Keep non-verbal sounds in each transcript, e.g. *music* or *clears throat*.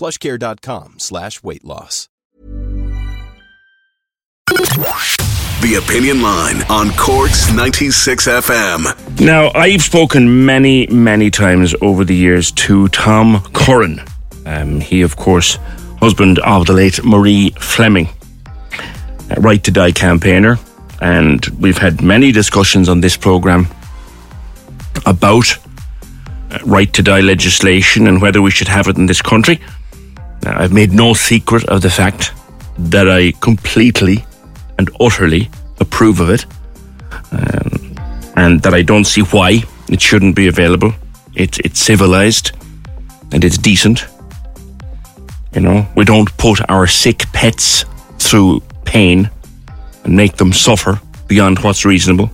plushcare.com slash weight loss. The Opinion Line on Corks 96 FM. Now, I've spoken many, many times over the years to Tom Curran. Um, he, of course, husband of the late Marie Fleming, Right to Die campaigner. And we've had many discussions on this programme about uh, right to die legislation and whether we should have it in this country. Now, I've made no secret of the fact that I completely and utterly approve of it, um, and that I don't see why it shouldn't be available. It's it's civilized and it's decent. You know, we don't put our sick pets through pain and make them suffer beyond what's reasonable.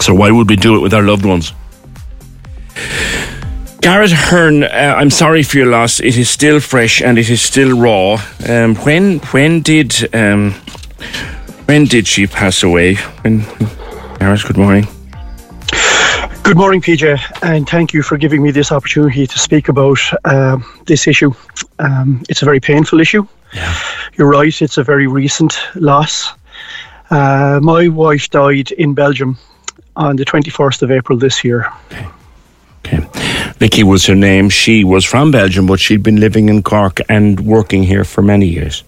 So why would we do it with our loved ones? Garret Ahern, uh, I'm sorry for your loss. It is still fresh and it is still raw. Um, when when did um, when did she pass away? When, Garret, good morning. Good morning, PJ, and thank you for giving me this opportunity to speak about um, this issue. Um, it's a very painful issue. Yeah. You're right, it's a very recent loss. Uh, my wife died in Belgium on the 21st of April this year. Okay. Vicky was her name. She was from Belgium, but she'd been living in Cork and working here for many years.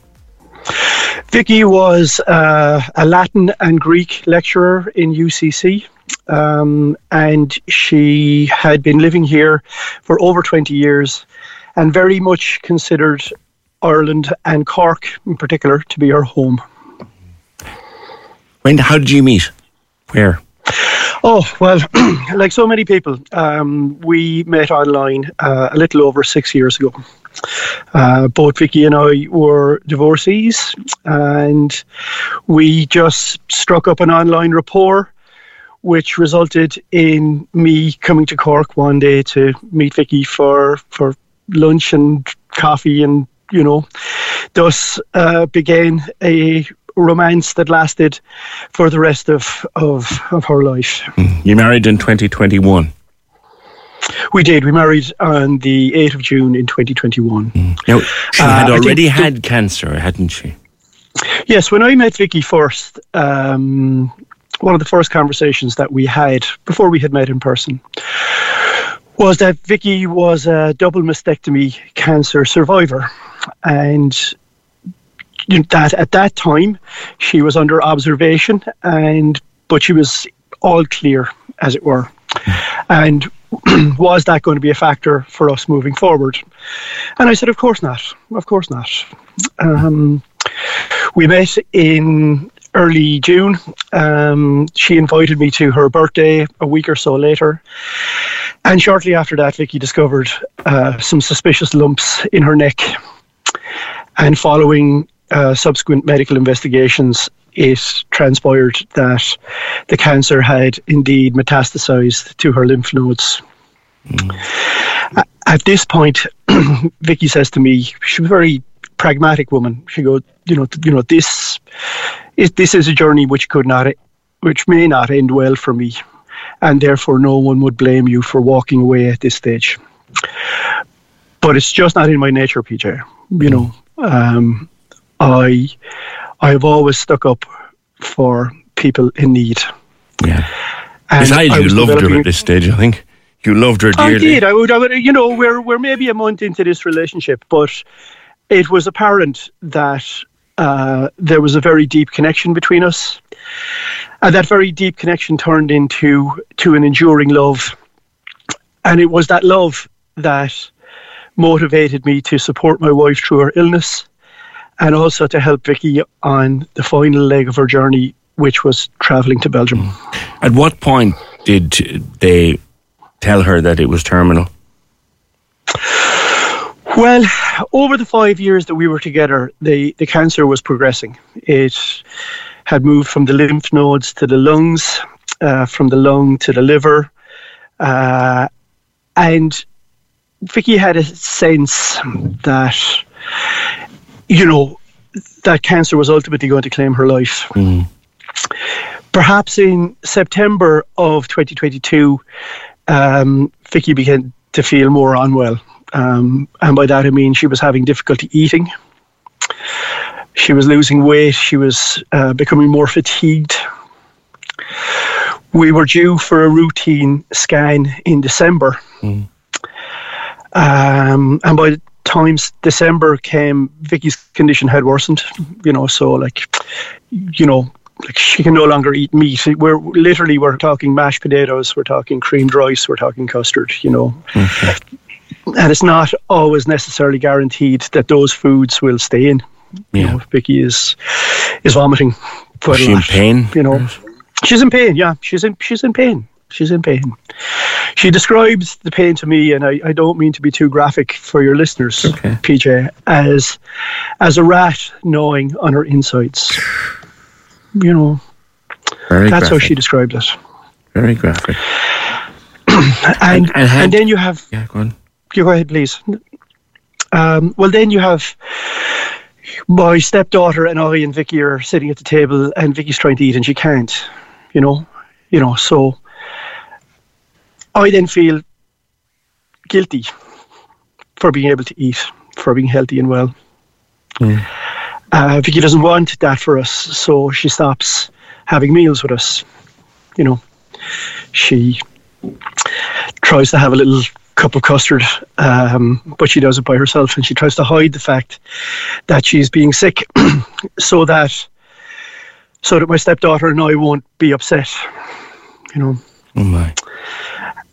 Vicky was uh, a Latin and Greek lecturer in UCC. Um, and she had been living here for over 20 years and very much considered Ireland and Cork in particular to be her home. When? How did you meet? Where? Oh, well, *clears throat* like so many people, um, we met online uh, a little over six years ago. Uh, both Vicky and I were divorcees, and we just struck up an online rapport, which resulted in me coming to Cork one day to meet Vicky for, for lunch and coffee, and you know, thus uh, began a romance that lasted for the rest of, of, of her life. You married in 2021. We did. We married on the 8th of June in 2021. Now, she Uh, had think already had cancer, hadn't she? Yes, when I met Vicky first, um, one of the first conversations that we had before we had met in person was that Vicky was a double mastectomy cancer survivor. And that at that time she was under observation and but she was all clear as it were. And *clears throat* was that going to be a factor for us moving forward? And i said of course not. Of course not. Um, we met in early june. Um, she invited me to her birthday a week or so later. And shortly after that vicky discovered uh, some suspicious lumps in her neck. And following uh, subsequent medical investigations, it transpired that the cancer had indeed metastasized to her lymph nodes. A- At this point, *clears throat* Vicky says to me, she was a very pragmatic woman. She goes, you know, you know, this is this is a journey which could not, which may not end well for me, and therefore no one would blame you for walking away at this stage. But it's just not in my nature, PJ. You know, um, I I've always stuck up for people in need. Yeah. And Besides, I you loved her at this stage, I think. You loved her I dearly. did. I would, I would. You know, we're we're maybe a month into this relationship, but it was apparent that uh, there was a very deep connection between us. And that very deep connection turned into to an enduring love. And it was that love that motivated me to support my wife through her illness and also to help Vicky on the final leg of her journey, which was travelling to Belgium. At what point did they tell her that it was terminal? Well, over the five years that we were together, the, the cancer was progressing. It had moved from the lymph nodes to the lungs, uh, from the lung to the liver. Uh, and Vicky had a sense that, you know, that cancer was ultimately going to claim her life. Mm. Perhaps in September of 2022, um, Vicky began to feel more unwell. Um, and by that I mean she was having difficulty eating. She was losing weight. She was uh, becoming more fatigued. We were due for a routine scan in December. Mm. Um, and by the time December came, Vicky's condition had worsened. You know, so like, you know, like she can no longer eat meat. We're literally we're talking mashed potatoes, we're talking creamed rice, we're talking custard. You know, and it's not always necessarily guaranteed that those foods will stay in. Yeah. You know, Vicky is is vomiting. Quite is she in pain? You know, she's in pain. Yeah, she's in she's in pain. She's in pain. She describes the pain to me, and I, I don't mean to be too graphic for your listeners, okay. PJ, as as a rat gnawing on her insides. You know, Very that's graphic. how she describes it. Very graphic. *clears throat* and, and, and, and, then you have yeah, go on you go ahead, please. Um, well, then you have my stepdaughter and I and Vicky are sitting at the table, and Vicky's trying to eat and she can't. You know, you know. So I then feel guilty for being able to eat, for being healthy and well. Mm. Uh, Vicky doesn't want that for us, so she stops having meals with us. You know, she tries to have a little cup of custard, um, but she does it by herself, and she tries to hide the fact that she's being sick, *clears throat* so that so that my stepdaughter and I won't be upset. You know. Oh my.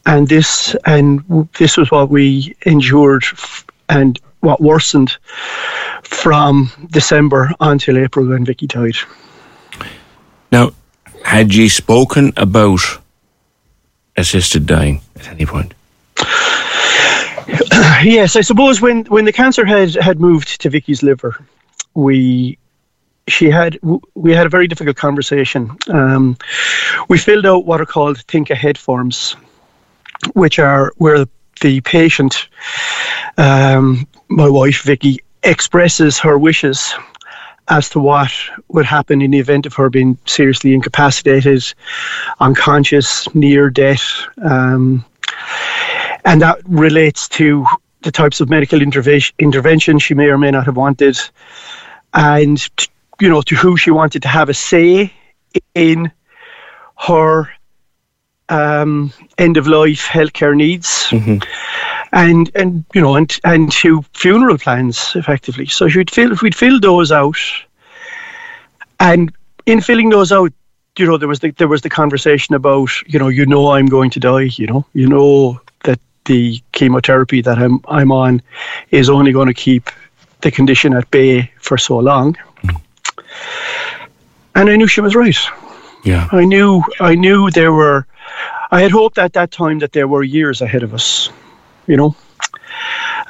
And this and this was what we endured, and what worsened from December until April when Vicky died. Now, had you spoken about assisted dying at any point? *sighs* yes, I suppose when, when the cancer had, had moved to Vicky's liver, we she had we had a very difficult conversation. Um, we filled out what are called think ahead forms, which are where the patient, um, my wife Vicky, expresses her wishes as to what would happen in the event of her being seriously incapacitated, unconscious, near death. Um, and that relates to the types of medical intervention intervention she may or may not have wanted, and you know to who she wanted to have a say in her um, end of life healthcare needs. Mm-hmm. And and you know and and to funeral plans effectively. So she'd fill we'd fill those out, and in filling those out, you know there was the there was the conversation about you know you know I'm going to die. You know you know that the chemotherapy that I'm I'm on is only going to keep the condition at bay for so long. Mm. And I knew she was right. Yeah. I knew I knew there were I had hoped at that time that there were years ahead of us, you know.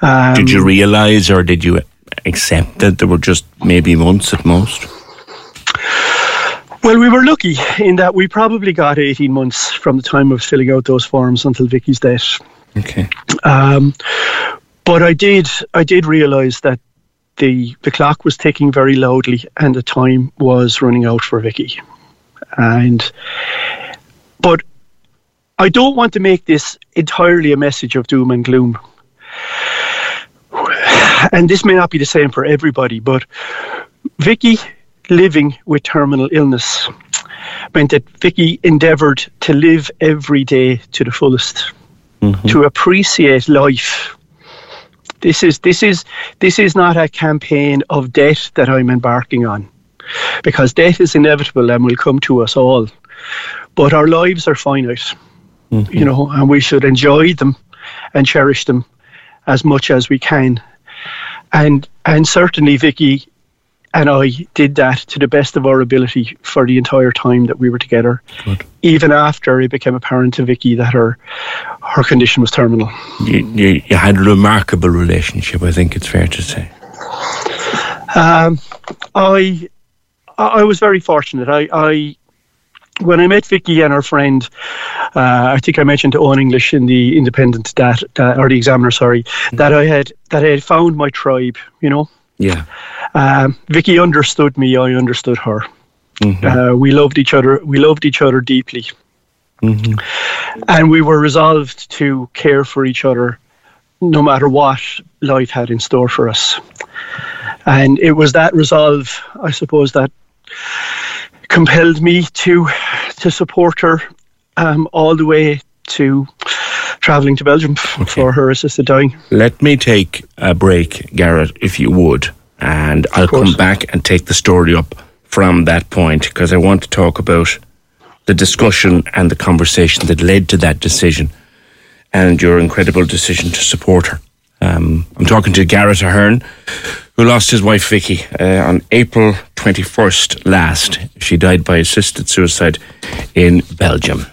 Um, did you realize or did you accept that there were just maybe months at most? Well, we were lucky in that we probably got 18 months from the time of filling out those forms until Vicky's death. Okay. Um, but I did I did realise that the the clock was ticking very loudly and the time was running out for Vicky. And but I don't want to make this entirely a message of doom and gloom. And this may not be the same for everybody, but Vicky living with terminal illness meant that Vicky endeavoured to live every day to the fullest mm-hmm. to appreciate life, This is this is this is not a campaign of death that I'm embarking on, because death is inevitable and will come to us all. But our lives are finite, mm-hmm. you know, and we should enjoy them and cherish them as much as we can. And and certainly, Vicky, and I did that to the best of our ability for the entire time that we were together. Good. Even after it became apparent to Vicky that her her condition was terminal. You, you, you had a remarkable relationship, I think it's fair to say. Um, I I was very fortunate. I, I when I met Vicky and her friend, uh, I think I mentioned to Eoin English in the Independent that, uh, or the Examiner, sorry, mm-hmm. that I had that I had found my tribe. You know, yeah. Um, Vicky understood me. I understood her. Mm-hmm. Uh, we loved each other. We loved each other deeply, mm-hmm. and we were resolved to care for each other, no matter what life had in store for us. And it was that resolve, I suppose, that compelled me to to support her um, all the way to travelling to Belgium okay. for her assisted dying. Let me take a break, Garret, if you would, and I'll come back and take the story up from that point because I want to talk about the discussion and the conversation that led to that decision and your incredible decision to support her. Um, I'm talking to Garret Ahern, who lost his wife Vicky uh, on April 21st last. She died by assisted suicide in Belgium.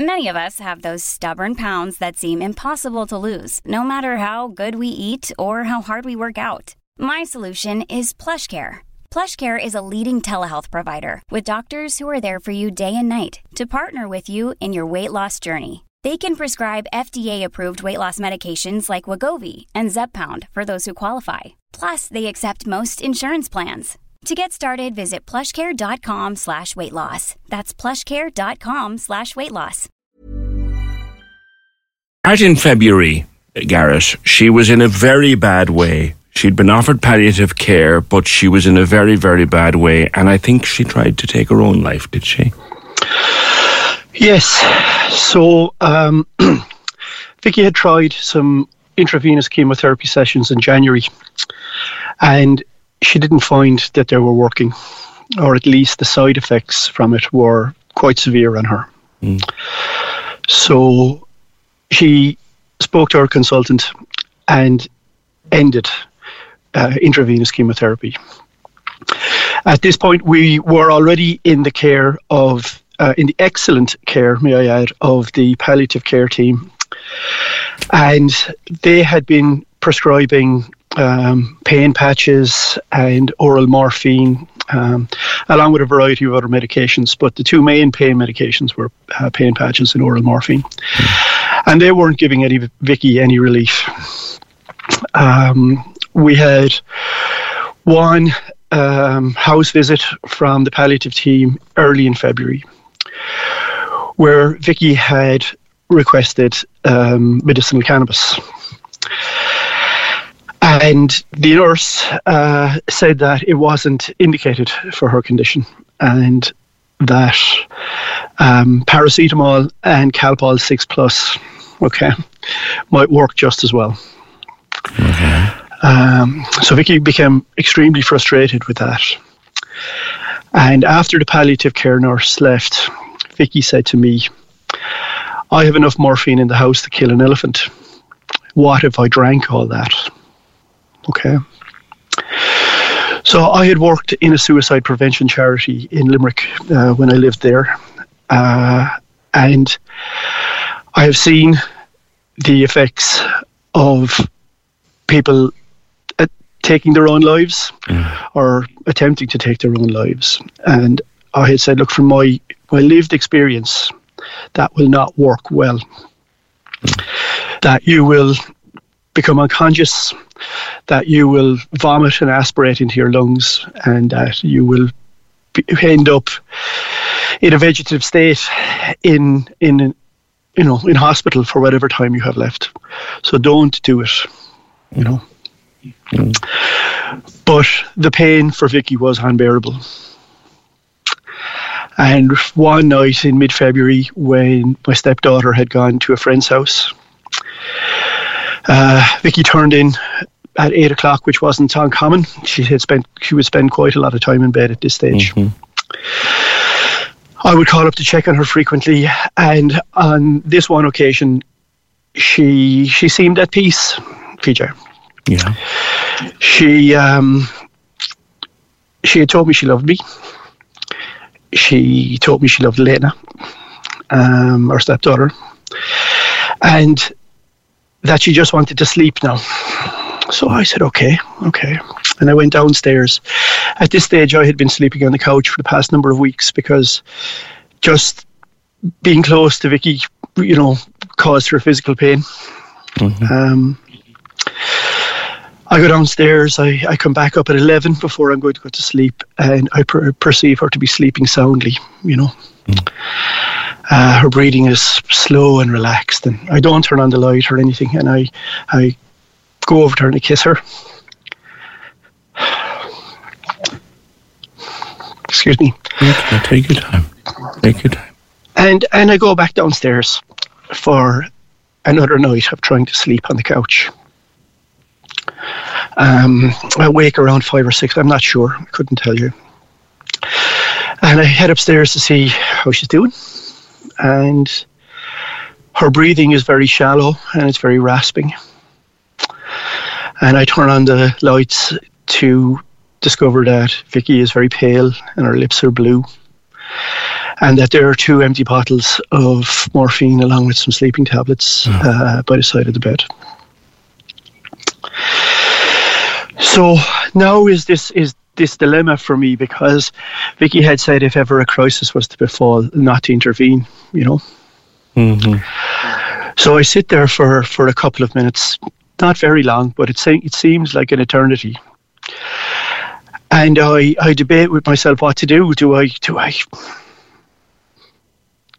Many of us have those stubborn pounds that seem impossible to lose, no matter how good we eat or how hard we work out. My solution is PlushCare. PlushCare is a leading telehealth provider with doctors who are there for you day and night to partner with you in your weight loss journey. They can prescribe FDA-approved weight loss medications like Wegovy and Zepbound for those who qualify. Plus, they accept most insurance plans. To get started, visit plushcare.com slash weight loss. That's plushcare.com slash weight loss. Out in February, Garret, she was in a very bad way. She'd been offered palliative care, but she was in a very, very bad way. And I think she tried to take her own life, did she? Yes. So, um, *clears throat* Vicky had tried some intravenous chemotherapy sessions in January. And she didn't find that they were working, or at least the side effects from it were quite severe on her. Mm. So she spoke to her consultant and ended uh, intravenous chemotherapy. At this point, we were already in the care of, uh, in the excellent care, may I add, of the palliative care team. And they had been prescribing um, pain patches and oral morphine, um, along with a variety of other medications. But the two main pain medications were uh, pain patches and oral morphine. Mm. And they weren't giving any Vicky any relief. Um, we had one um, house visit from the palliative team early in February, where Vicky had requested um, medicinal cannabis. And the nurse uh, said that it wasn't indicated for her condition and that um, paracetamol and Calpol 6 Plus, okay, might work just as well. Um, so Vicky became extremely frustrated with that. And after the palliative care nurse left, Vicky said to me, I have enough morphine in the house to kill an elephant. What if I drank all that? Okay. So I had worked in a suicide prevention charity in Limerick uh, when I lived there, uh, and I have seen the effects of people uh, taking their own lives mm. or attempting to take their own lives. And I had said, look, from my my lived experience, that will not work well. That you will become unconscious, that you will vomit and aspirate into your lungs, and that you will end up in a vegetative state in in you know in hospital for whatever time you have left. So don't do it. You know. Mm. But the pain for Vicky was unbearable. And one night in mid February, when my stepdaughter had gone to a friend's house, Uh, Vicky turned in at eight o'clock, which wasn't uncommon. She had spent she would spend quite a lot of time in bed at this stage. I would call up to check on her frequently, and on this one occasion, she she seemed at peace. PJ. Yeah. She um, she had told me she loved me. She told me she loved Lena, um, our stepdaughter, and that she just wanted to sleep now. So I said, okay, okay. And I went downstairs. At this stage, I had been sleeping on the couch for the past number of weeks because just being close to Vicky, you know, caused her physical pain. Um, I go downstairs. I, I come back up at 11 before I'm going to go to sleep, and I per- perceive her to be sleeping soundly, you know. Uh, her breathing is slow and relaxed, and I don't turn on the light or anything, and I, I go over to her and I kiss her. *sighs* Excuse me. Okay, take your time. Take your time. And and I go back downstairs for another night of trying to sleep on the couch. Um, I wake around five or six. I'm not sure. I couldn't tell you. And I head upstairs to see how she's doing. And her breathing is very shallow and it's very rasping. And I turn on the lights to discover that Vicky is very pale and her lips are blue and that there are two empty bottles of morphine along with some sleeping tablets uh, by the side of the bed. So now is this is this dilemma for me because Vicky had said if ever a crisis was to befall, not to intervene. You know. Mm-hmm. So I sit there for for a couple of minutes, not very long, but it se- it seems like an eternity. And I, I debate with myself what to do. Do I do I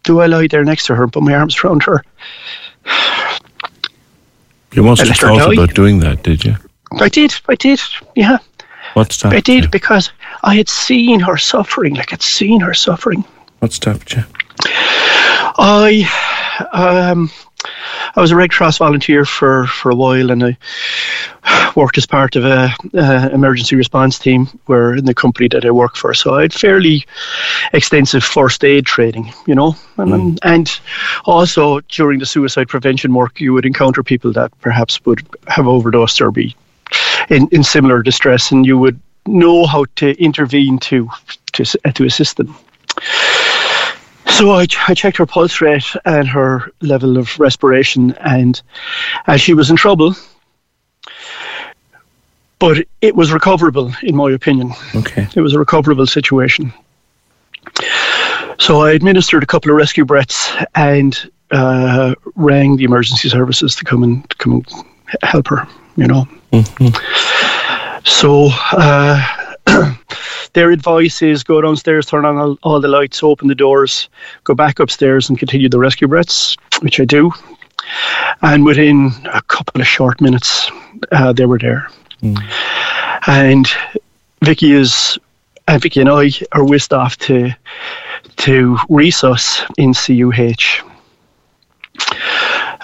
do I lie there next to her and put my arms around her? You must have thought about doing that, did you? I did, I did, yeah. What stopped I did you? because I had seen her suffering, like I'd seen her suffering. What stopped you? I um I was a Red Cross volunteer for, for a while and I worked as part of a, uh emergency response team where in the company that I work for. So I had fairly extensive first aid training, you know. And, and also during the suicide prevention work you would encounter people that perhaps would have overdosed or be in, in similar distress and you would know how to intervene to to, to assist them. So I, I checked her pulse rate and her level of respiration, and as she was in trouble, but it was recoverable, in my opinion. Okay. It was a recoverable situation. So I administered a couple of rescue breaths and uh, rang the emergency services to come and to come and help her. You know. So uh, *clears throat* their advice is go downstairs, turn on all, all the lights, open the doors, go back upstairs, and continue the rescue breaths, which I do. And within a couple of short minutes, uh, they were there. And Vicky is, and Vicky and I are whisked off to to resus in CUH,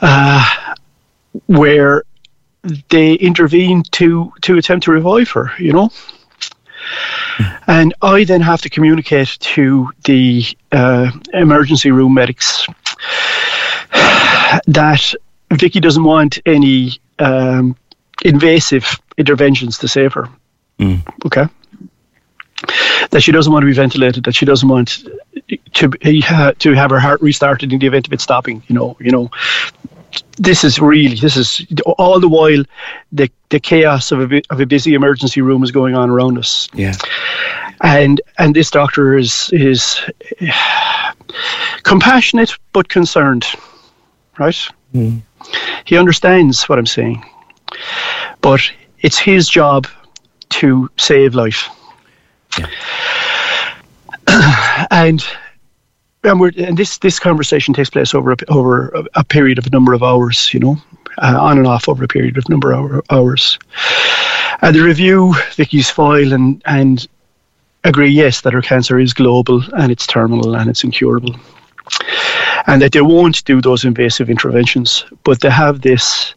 uh, where they intervened to to attempt to revive her. You know. And I then have to communicate to the uh, emergency room medics that Vicky doesn't want any um, invasive interventions to save her. Okay. That she doesn't want to be ventilated. That she doesn't want to uh, to have her heart restarted in the event of it stopping. You know. You know. This is really this is all the while the the chaos of a of a busy emergency room is going on around us. Yeah. and and this doctor is is *sighs* compassionate but concerned right? Hmm. He understands what i'm saying. But it's his job to save life. *clears throat* And and, we're, and this this conversation takes place over a, over a, period of a number of hours you know uh, on and off over a period of number of hour, hours and they review Vicky's file and and agree, yes, that her cancer is global and it's terminal and it's incurable. And that they won't do those invasive interventions, but they have this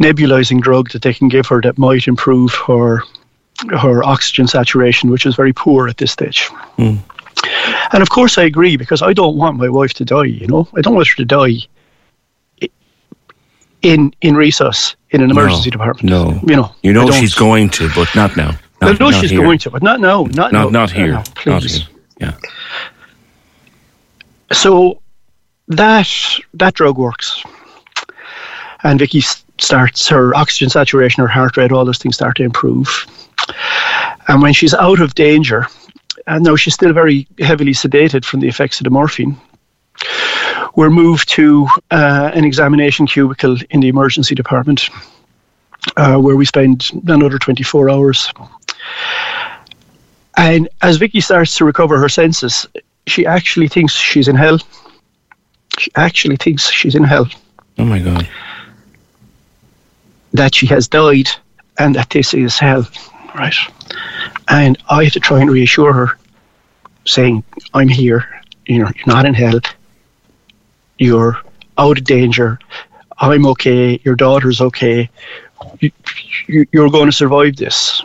nebulizing drug that they can give her that might improve her her oxygen saturation, which is very poor at this stage. Mm. And of course, I agree because I don't want my wife to die. You know, I don't want her to die in in resus in an emergency no, department. No, you know, you know she's going to, but not now. Not, I know she's here. going to, but not now. Not not now. not here. No, not please. here. Yeah. So that that drug works, and Vicky starts her oxygen saturation, her heart rate, all those things start to improve. And when she's out of danger, and now she's still very heavily sedated from the effects of the morphine, we're moved to uh, an examination cubicle in the emergency department, uh, where we spend another 24 hours. And as Vicky starts to recover her senses, she actually thinks she's in hell. She actually thinks she's in hell, Oh my God. that she has died, and that this is hell, right? And I had to try and reassure her, saying, I'm here, you know, you're not in hell, you're out of danger, I'm okay, your daughter's okay, you, you, you're going to survive this.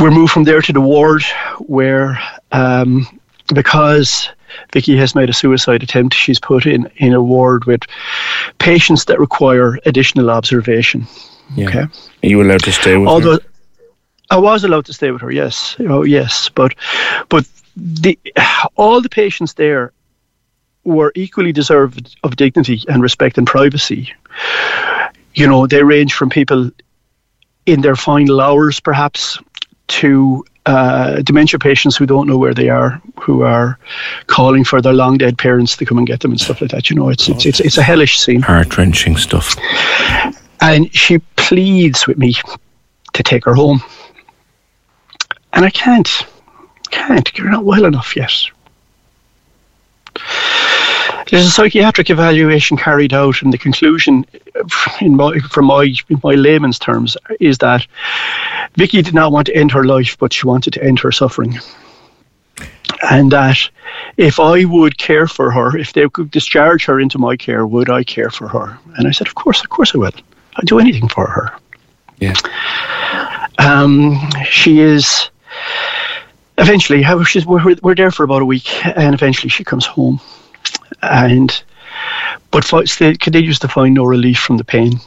We're moved from there to the ward where, um, because Vicky has made a suicide attempt, she's put in, in a ward with patients that require additional observation. Yeah. Okay. Are you allowed to stay with Although her? I was allowed to stay with her, yes, oh yes, but but the all the patients there were equally deserved of dignity and respect and privacy. You know, they range from people in their final hours, perhaps, to uh, dementia patients who don't know where they are, who are calling for their long dead parents to come and get them and stuff like that. You know, it's it's it's, it's a hellish scene. Heart wrenching stuff. And she pleads with me to take her home. And I can't. Can't. You're not well enough yet. There's a psychiatric evaluation carried out, and the conclusion, in my, from my, in my layman's terms, is that Vicky did not want to end her life, but she wanted to end her suffering. And that if I would care for her, if they could discharge her into my care, would I care for her? And I said, Of course, of course I will. I'd do anything for her. Yeah. Um, she is eventually. How she's we're, we're there for about a week, and eventually she comes home, and but continues to find no relief from the pain.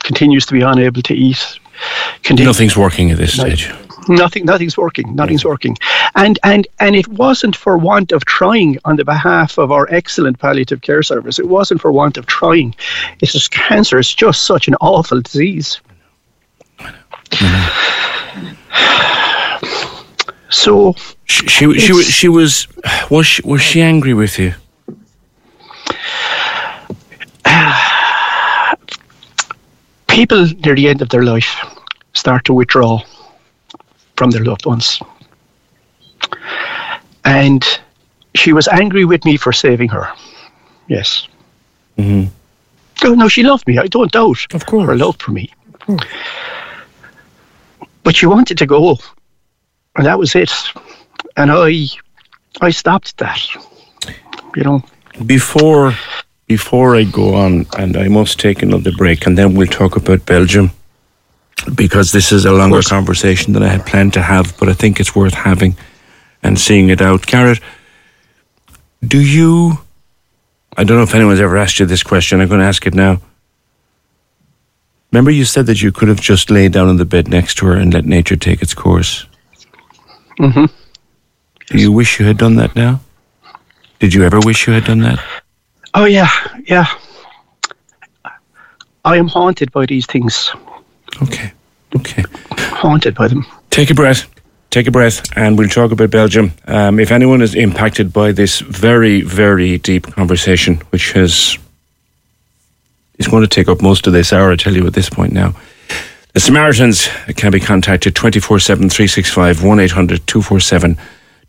Continues to be unable to eat. Nothing's working at this stage. Nothing nothing's working nothing's working. And and and it wasn't for want of trying on the behalf of our excellent palliative care service. It wasn't for want of trying. It's just cancer. Is just such an awful disease. *sighs* So She she she, was she was was she, was she angry with you? *sighs* people near the end of their life start to withdraw from their loved ones. And she was angry with me for saving her. Yes. Mhm. Oh, no, she loved me. I don't doubt Of course. her love for me. But she wanted to go, and that was it. And I, I stopped that. You know. Before before I go on, and I must take another break, and then we'll talk about Belgium because this is a longer conversation than I had planned to have, but I think it's worth having and seeing it out. Garret, do you? I don't know if anyone's ever asked you this question. I'm going to ask it now. Remember, you said that you could have just laid down on the bed next to her and let nature take its course. Mhm. Do you wish you had done that now? Did you ever wish you had done that? Oh yeah, yeah. I am haunted by these things. Okay. Okay. Haunted by them. Take a breath. Take a breath, and we'll talk about Belgium. Um, if anyone is impacted by this very, very deep conversation, which has is going to take up most of this hour, I tell you at this point now. The Samaritans can be contacted 24 7 365 1 800 247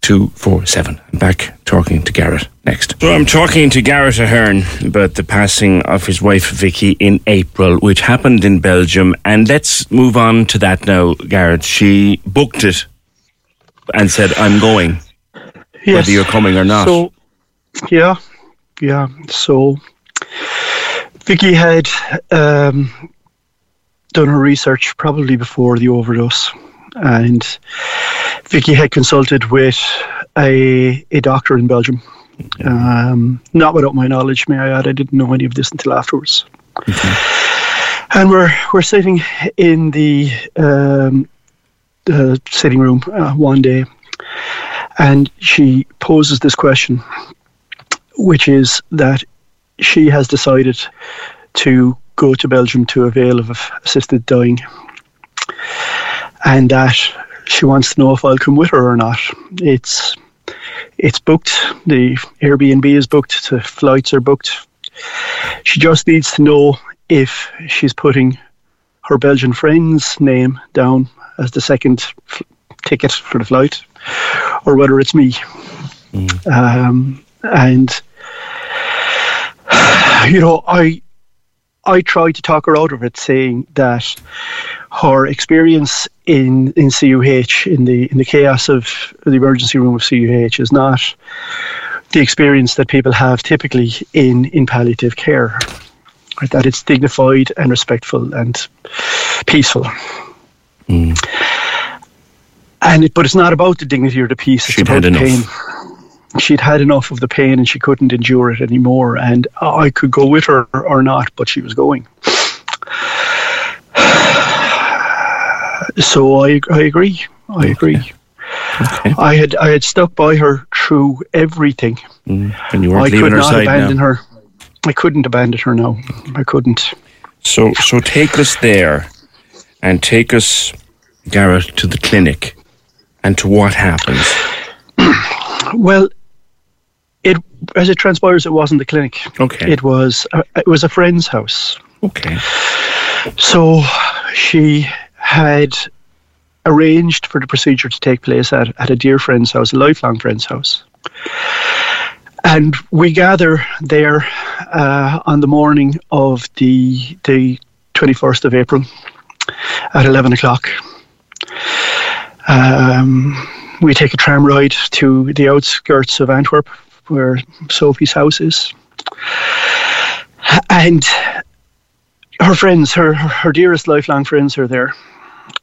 247. I'm back talking to Garret next. So I'm talking to Garret Ahern about the passing of his wife Vicky in April, which happened in Belgium. And let's move on to that now, Garret. She booked it and said, I'm going, whether you're coming or not. So, yeah, yeah. So, Vicky had um, done her research probably before the overdose, and Vicky had consulted with a, a doctor in Belgium. Um, not without my knowledge, may I add. I didn't know any of this until afterwards. And we're we're sitting in the um, the sitting room uh, one day, and she poses this question, which is that she has decided to go to Belgium to avail of assisted dying, and that she wants to know if I'll come with her or not. It's it's booked. The Airbnb is booked. The flights are booked. She just needs to know if she's putting her Belgian friend's name down as the second f- ticket for the flight, or whether it's me. Mm. Um, and *sighs* you know, I I tried to talk her out of it, saying that her experience in, in CUH, in the in the chaos of the emergency room of CUH, is not the experience that people have typically in, in palliative care. Right? That it's dignified and respectful and peaceful. Mm. And it, but it's not about the dignity or the peace. It's She'd about the enough. pain she'd had enough of the pain and she couldn't endure it anymore. And I could go with her or not, but she was going. So I, I agree. I agree. Okay. I had I had stuck by her through everything. Mm. And you weren't I leaving could her not abandon now. her. I couldn't abandon her now. I couldn't. So so take us there, and take us, Gareth, to the clinic, and to what happens. *clears throat* Well, as it transpires, it wasn't the clinic. Okay. It was a, it was a friend's house. Okay. So she had arranged for the procedure to take place at, at a dear friend's house, a lifelong friend's house. And we gather there uh, on the morning of the the 21st of April at 11 o'clock. Um, we take a tram ride to the outskirts of Antwerp, where Sophie's house is. And her friends, her, her dearest lifelong friends, are there.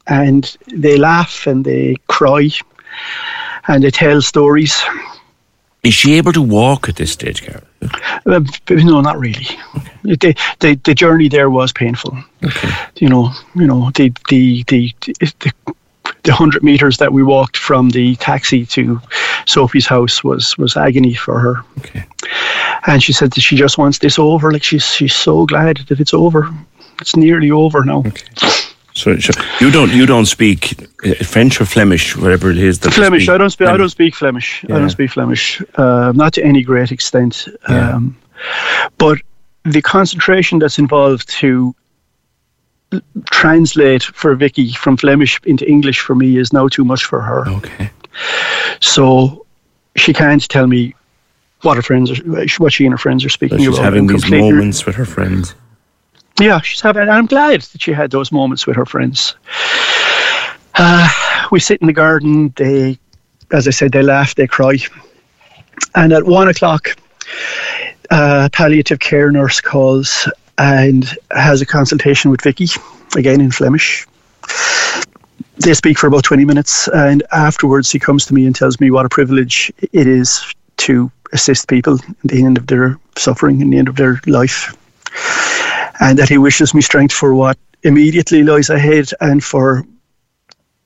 And they laugh and they cry and they tell stories. Is she able to walk at this stage, Gareth? Uh, no, not really. The, the the journey there was painful. Okay. You know, you know the the the, the the hundred meters that we walked from the taxi to Sophie's house was was agony for her. Okay. And she said that she just wants this over. Like she's she's so glad that it's over. It's nearly over now. Okay. So, so you don't you don't speak uh, French or Flemish, whatever it is. That Flemish. I don't speak. I don't speak Flemish. I don't speak Flemish. Uh, not to any great extent. Yeah. Um, but the concentration that's involved to translate for Vicky from Flemish into English for me is now too much for her. Okay. So she can't tell me what her friends are, what she and her friends are So speaking she's about. having these moments with her friends. Yeah, she's having. And I'm glad that she had those moments with her friends. Uh, we sit in the garden. They, as I said, they laugh, they cry, and at one o'clock, uh, palliative care nurse calls and has a consultation with Vicky, again in Flemish. They speak for about 20 minutes, and afterwards, he comes to me and tells me what a privilege it is to assist people in the end of their suffering, in the end of their life and that he wishes me strength for what immediately lies ahead and for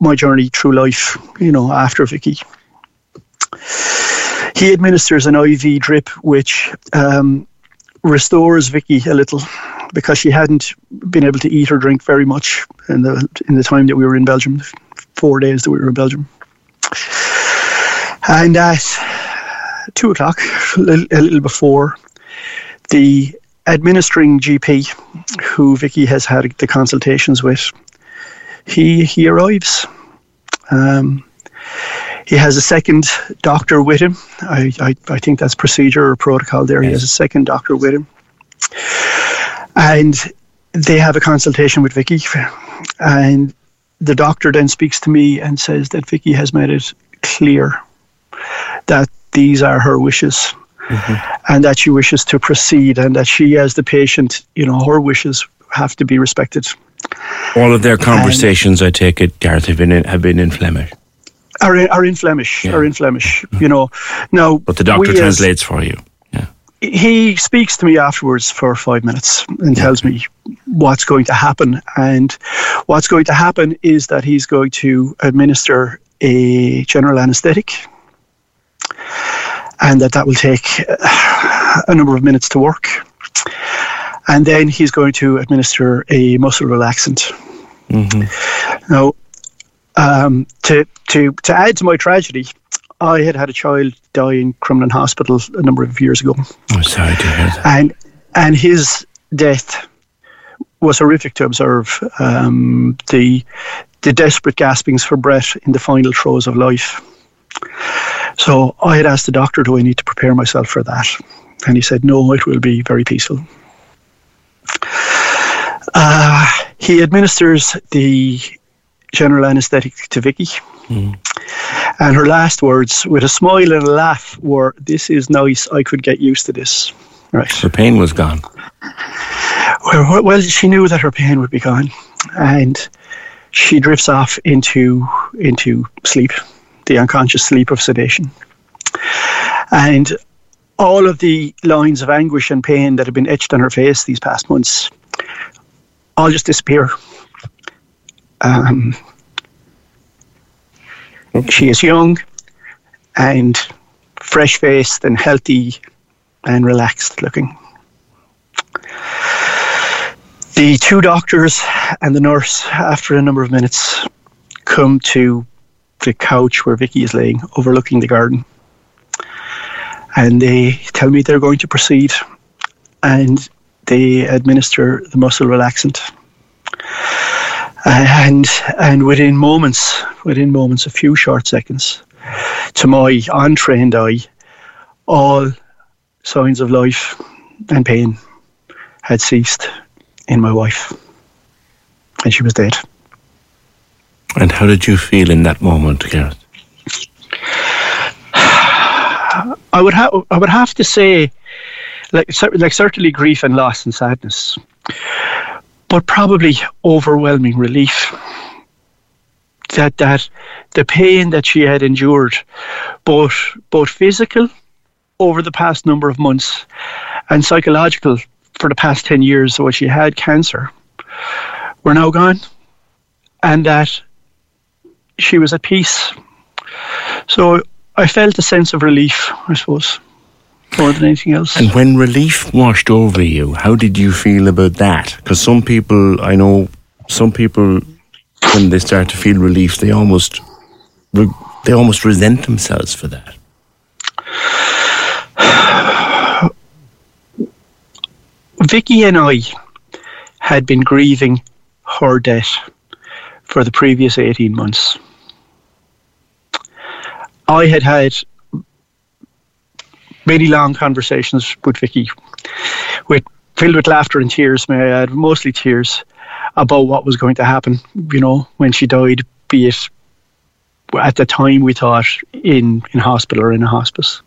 my journey through life, you know, after Vicky. He administers an IV drip which um, restores Vicky a little because she hadn't been able to eat or drink very much in the in the time that we were in Belgium, four days that we were in Belgium. And at two o'clock, a little, before, the administering GP, who Vicky has had the consultations with, he he arrives. Um, he has a second doctor with him. I, I, I think that's procedure or protocol there. He has a second doctor with him. And they have a consultation with Vicky. And the doctor then speaks to me and says that Vicky has made it clear that these are her wishes mm-hmm. and that she wishes to proceed, and that she, as the patient, you know, her wishes have to be respected. All of their conversations, I take it, Gareth, have been in, have been in Flemish. Are in, are in Flemish, Yeah. are in Flemish, you know. Now, But the doctor we as- translates for you. Yeah. he speaks to me afterwards for five minutes and tells me what's going to happen. And what's going to happen is that he's going to administer a general anesthetic, and that that will take uh, a number of minutes to work. And then he's going to administer a muscle relaxant. Now, um, to to to add to my tragedy, I had had a child die in Crumlin Hospital a number of years ago, I'm sorry to hear that. and and his death was horrific to observe. Um, the the desperate gaspings for breath in the final throes of life. So I had asked the doctor, "Do I need to prepare myself for that?" And he said, "No, it will be very peaceful." Uh, he administers the general anaesthetic to Vicky. Hmm. And her last words, with a smile and a laugh, were, This is nice. I could get used to this. Right. Her pain was gone. Well, well, she knew that her pain would be gone. And she drifts off into, into sleep, the unconscious sleep of sedation. And all of the lines of anguish and pain that have been etched on her face these past months all just disappear. Um, she is young and fresh faced and healthy and relaxed looking. The two doctors and the nurse, after a number of minutes, come to the couch where Vicky is laying, overlooking the garden. And they tell me they're going to proceed and they administer the muscle relaxant. And and within moments, within moments, a few short seconds, to my untrained eye, all signs of life and pain had ceased in my wife. And she was dead. And how did you feel in that moment, Gareth? I would have I would have to say like like certainly grief and loss and sadness. But probably overwhelming relief. That that the pain that she had endured, both both physical over the past number of months and psychological for the past ten years when she had cancer, were now gone. And that she was at peace. So I felt a sense of relief, I suppose, more than anything else. And when relief washed over you, how did you feel about that? Because some people, I know, some people, when they start to feel relief, they almost, they almost resent themselves for that. *sighs* Vicky and I had been grieving her death for the previous 18 months. I had had many long conversations with Vicky, with filled with laughter and tears, may I add, mostly tears, about what was going to happen, you know, when she died, be it at the time we thought in, in hospital or in a hospice.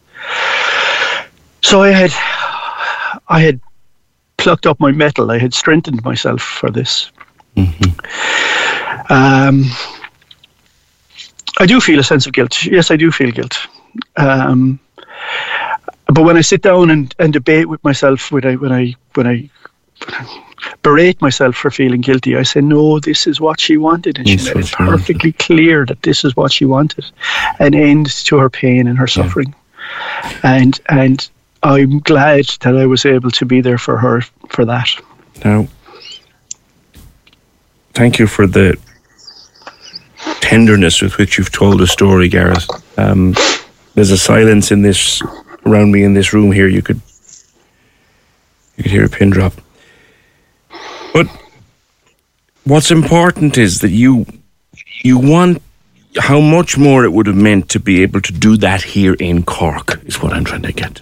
So I had I had plucked up my mettle. I had strengthened myself for this. Um, I do feel a sense of guilt. Yes, I do feel guilt. Um, but when I sit down and, and debate with myself, when I when I when I berate myself for feeling guilty, I say, no, this is what she wanted, and she made it perfectly clear that this is what she wanted, an end to her pain and her suffering, and and I'm glad that I was able to be there for her for that. Now, thank you for the tenderness with which you've told the story, Gareth. Um, there's a silence in this around me in this room here. You could you could hear a pin drop. But what's important is that you you want how much more it would have meant to be able to do that here in Cork is what I'm trying to get.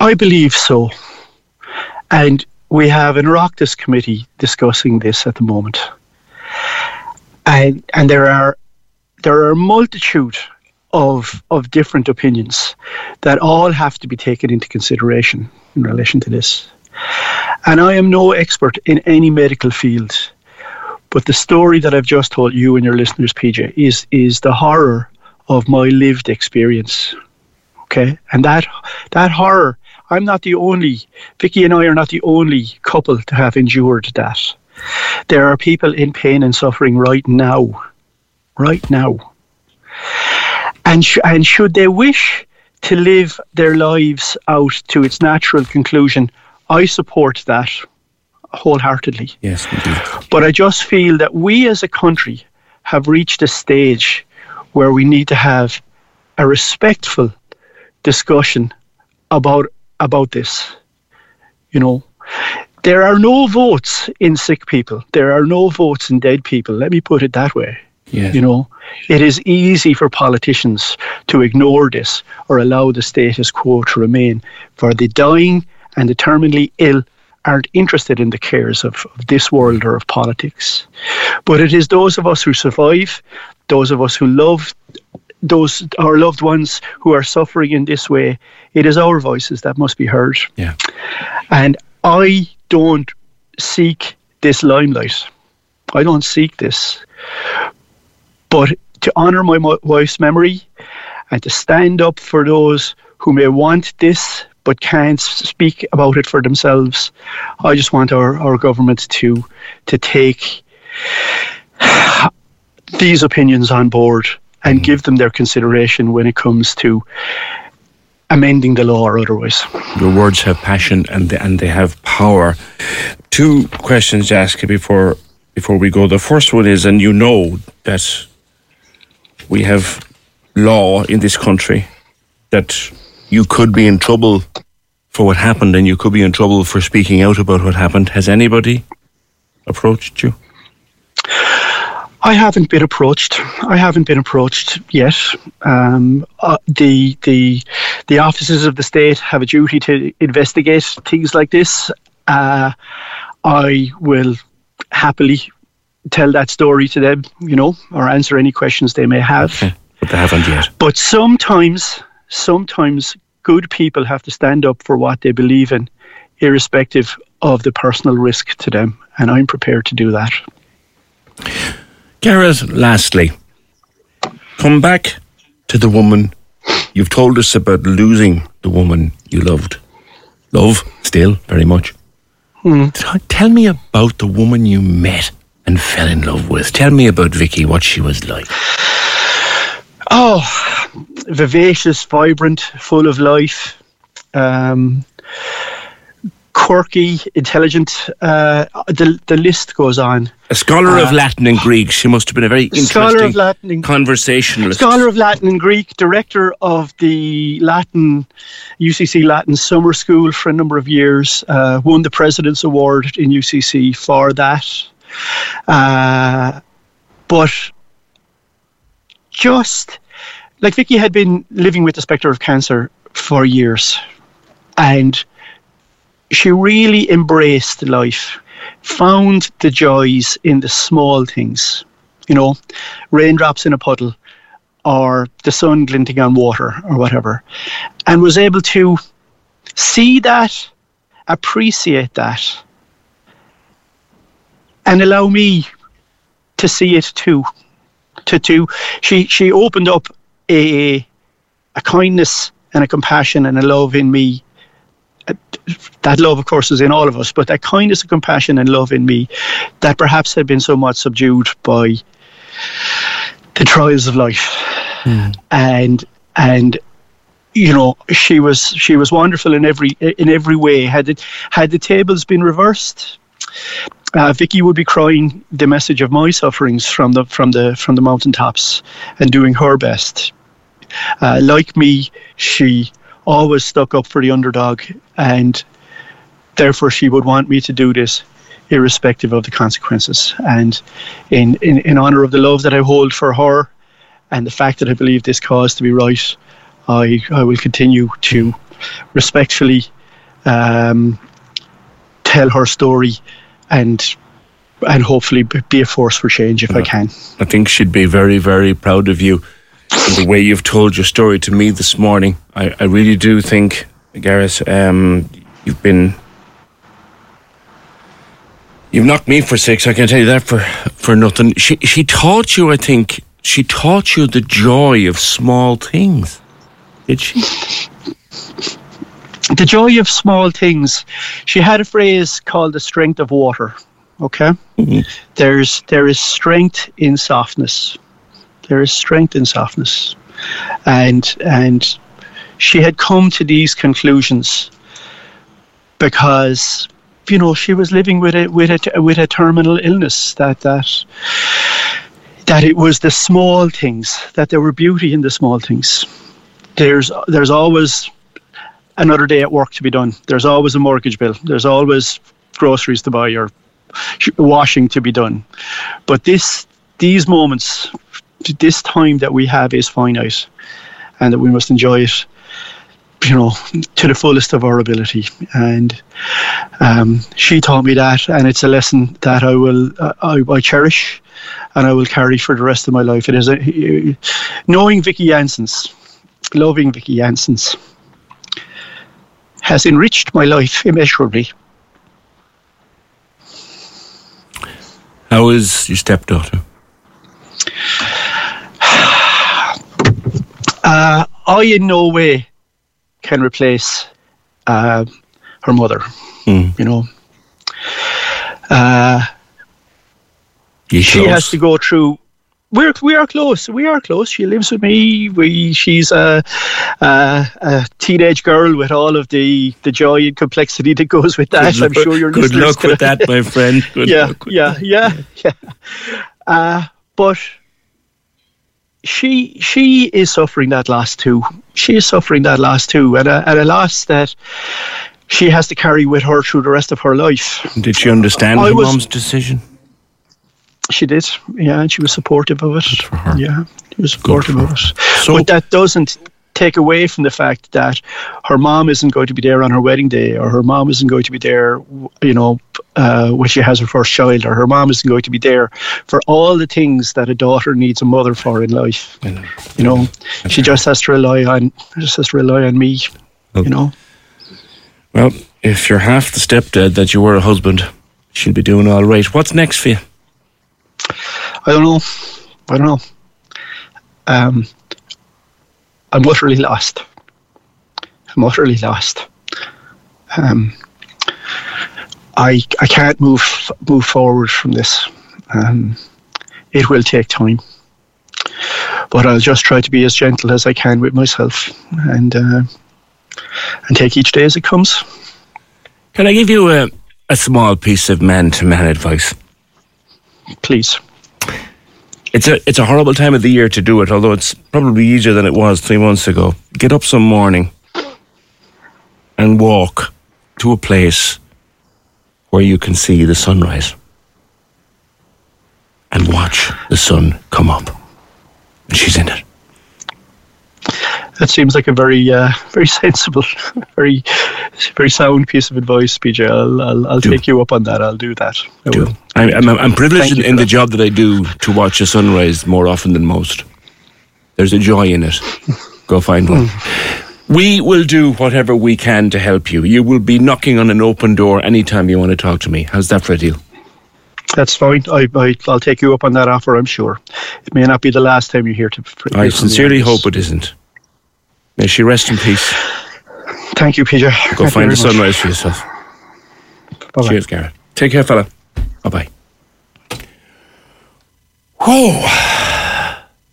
I believe so. And we have an Oireachtas committee discussing this at the moment. And and there are there are a multitude of of different opinions that all have to be taken into consideration in relation to this. And I am no expert in any medical field, but the story that I've just told you and your listeners, PJ, is is the horror of my lived experience. Okay, and that that horror. I'm not the only. Vicky and I are not the only couple to have endured that. There are people in pain and suffering right now, right now. And sh- and should they wish to live their lives out to its natural conclusion, I support that wholeheartedly. Yes, indeed. But I just feel that we as a country have reached a stage where we need to have a respectful discussion about about this. You know, there are no votes in sick people. There are no votes in dead people. Let me put it that way. Yes. You know, it is easy for politicians to ignore this or allow the status quo to remain. For the dying and the terminally ill aren't interested in the cares of, of this world or of politics. But it is those of us who survive, those of us who love those our loved ones who are suffering in this way, it is our voices that must be heard. Yeah. And I don't seek this limelight. I don't seek this. But to honour my wife's memory and to stand up for those who may want this but can't speak about it for themselves, I just want our, our government to to take *sighs* these opinions on board and mm. give them their consideration when it comes to amending the law or otherwise. Your words have passion and they, and they have power. Two questions to ask you before before we go. The first one is, and you know that we have law in this country that you could be in trouble for what happened and you could be in trouble for speaking out about what happened. Has anybody approached you? I haven't been approached. I haven't been approached yet. Um, uh, the the the offices of the state have a duty to investigate things like this. Uh, I will happily tell that story to them, you know, or answer any questions they may have. Okay. But they haven't yet. But sometimes, sometimes good people have to stand up for what they believe in, irrespective of the personal risk to them, and I'm prepared to do that. Gareth, lastly, come back to the woman. You've told us about losing the woman you loved. Love, still, very much. T- Tell me about the woman you met and fell in love with. Tell me about Vicky, what she was like. Oh, vivacious, vibrant, full of life, um, quirky, intelligent. Uh, the the list goes on. A scholar of Latin and Greek, she must have been a very interesting Scholar of Latin and- conversationalist. Scholar of Latin and Greek, director of the Latin UCC Latin Summer School for a number of years. Uh, won the President's Award in UCC for that. Uh, but just like Vicky had been living with the spectre of cancer for years, and she really embraced life, found the joys in the small things, you know, raindrops in a puddle or the sun glinting on water or whatever, and was able to see that, appreciate that, and allow me to see it too. To, to she she opened up a a kindness and a compassion and a love in me that love, of course, is in all of us, but that kindness and compassion and love in me that perhaps had been somewhat subdued by the trials of life. Hmm. And and you know, she was she was wonderful in every in every way. Had it had the tables been reversed, uh, Vicky would be crying the message of my sufferings from the from the from the mountaintops and doing her best. Uh, like me, she always stuck up for the underdog, and therefore she would want me to do this, irrespective of the consequences. And in in, in honor of the love that I hold for her, and the fact that I believe this cause to be right, I I will continue to respectfully um, tell her story, and and hopefully be a force for change if I can. I think she'd be very, very proud of you. And the way you've told your story to me this morning. I, I really do think, Gareth, um, you've been. You've knocked me for six. I can tell you that for, for nothing. She she taught you, I think, she taught you the joy of small things. Did she? The joy of small things. She had a phrase called the strength of water. Okay, mm-hmm. there's there is strength in softness. There is strength in softness, and and she had come to these conclusions because you know she was living with a with a with a terminal illness that that that it was the small things that there were beauty in the small things. There's there's always another day at work to be done. There's always a mortgage bill. There's always groceries to buy or washing to be done. But this these moments, this time that we have is finite, and that we must enjoy it you know, to the fullest of our ability. And um, she taught me that, and it's a lesson that I will uh, I, I cherish, and I will carry for the rest of my life. It is a, knowing Vicky Janssens, loving Vicky Janssens, has enriched my life immeasurably. How is your stepdaughter? *sighs* Uh, I in no way can replace uh, her mother. Mm. You know, uh, she close? has to go through. We're we are close. We are close. She lives with me. We she's a, a, a teenage girl with all of the, the joy and complexity that goes with that. Good I'm luck- sure your Good luck with that, my friend. Good yeah, yeah, yeah, yeah, Uh, but she she is suffering that loss too. She is suffering that loss too, and a, and a loss that she has to carry with her through the rest of her life. Did she understand I her was- mom's decision? She did, yeah, and she was supportive of it. Yeah, she was supportive of it. So- but that doesn't take away from the fact that her mom isn't going to be there on her wedding day, or her mom isn't going to be there, you know, uh, when she has her first child, or her mom isn't going to be there for all the things that a daughter needs a mother for in life. Know. You know, she just has to rely on, just has to rely on me. You know, Well, if you're half the stepdad that you were a husband, she'll be doing all right. What's next for you? I don't know, I don't know. Um, I'm utterly lost. I'm utterly lost. Um, I I can't move move forward from this. Um, it will take time, but I'll just try to be as gentle as I can with myself and uh, and take each day as it comes. Can I give you a, a small piece of man to man advice? Please. It's a it's a horrible time of the year to do it, although it's probably easier than it was three months ago. Get up some morning and walk to a place where you can see the sunrise and watch the sun come up. And she's in it. That seems like a very, uh, *laughs* very sensible, very, very sound piece of advice, PJ. I'll, I'll, I'll take you up on that. I'll do that. I do. will. I'm, I'm, I'm privileged Thank in, in the job that I do to watch a sunrise more often than most. There's a joy in it. Go find one. We will do whatever we can to help you. You will be knocking on an open door anytime you want to talk to me. How's that for a deal? That's fine. I, I, I'll take you up on that offer. I'm sure. It may not be the last time you hear to. hear I sincerely hope it isn't. May she rest in peace. Thank you, Peter. Go Thank find much. sunrise for yourself. Bye-bye. Cheers, Garret. Take care, fella. Bye bye. Whoa.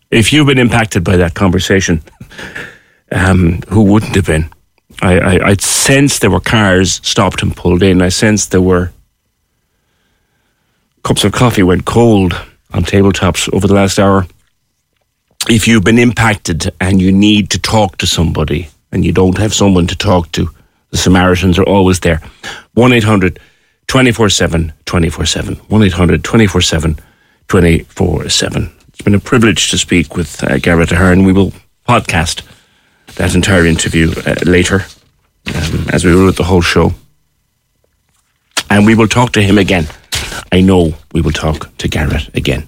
If you've been impacted by that conversation, um, who wouldn't have been? I, I, I sensed there were cars stopped and pulled in. I sensed there were cups of coffee went cold on tabletops over the last hour. If you've been impacted and you need to talk to somebody and you don't have someone to talk to, the Samaritans are always there. 1 800 24 7 24 7. 1 800 24 7 24 7. It's been a privilege to speak with uh, Garret Ahern. We will podcast that entire interview uh, later, um, as we will with the whole show. And we will talk to him again. I know we will talk to Garret again.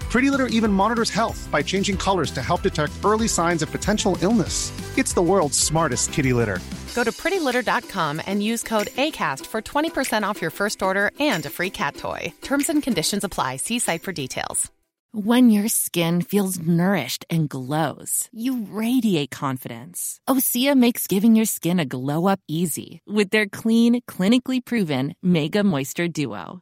Pretty Litter even monitors health by changing colors to help detect early signs of potential illness. It's the world's smartest kitty litter. Go to prettylitter.com and use code ACAST for 20% off your first order and a free cat toy. Terms and conditions apply. See site for details. When your skin feels nourished and glows, you radiate confidence. Osea makes giving your skin a glow up easy with their clean, clinically proven Mega Moisture Duo.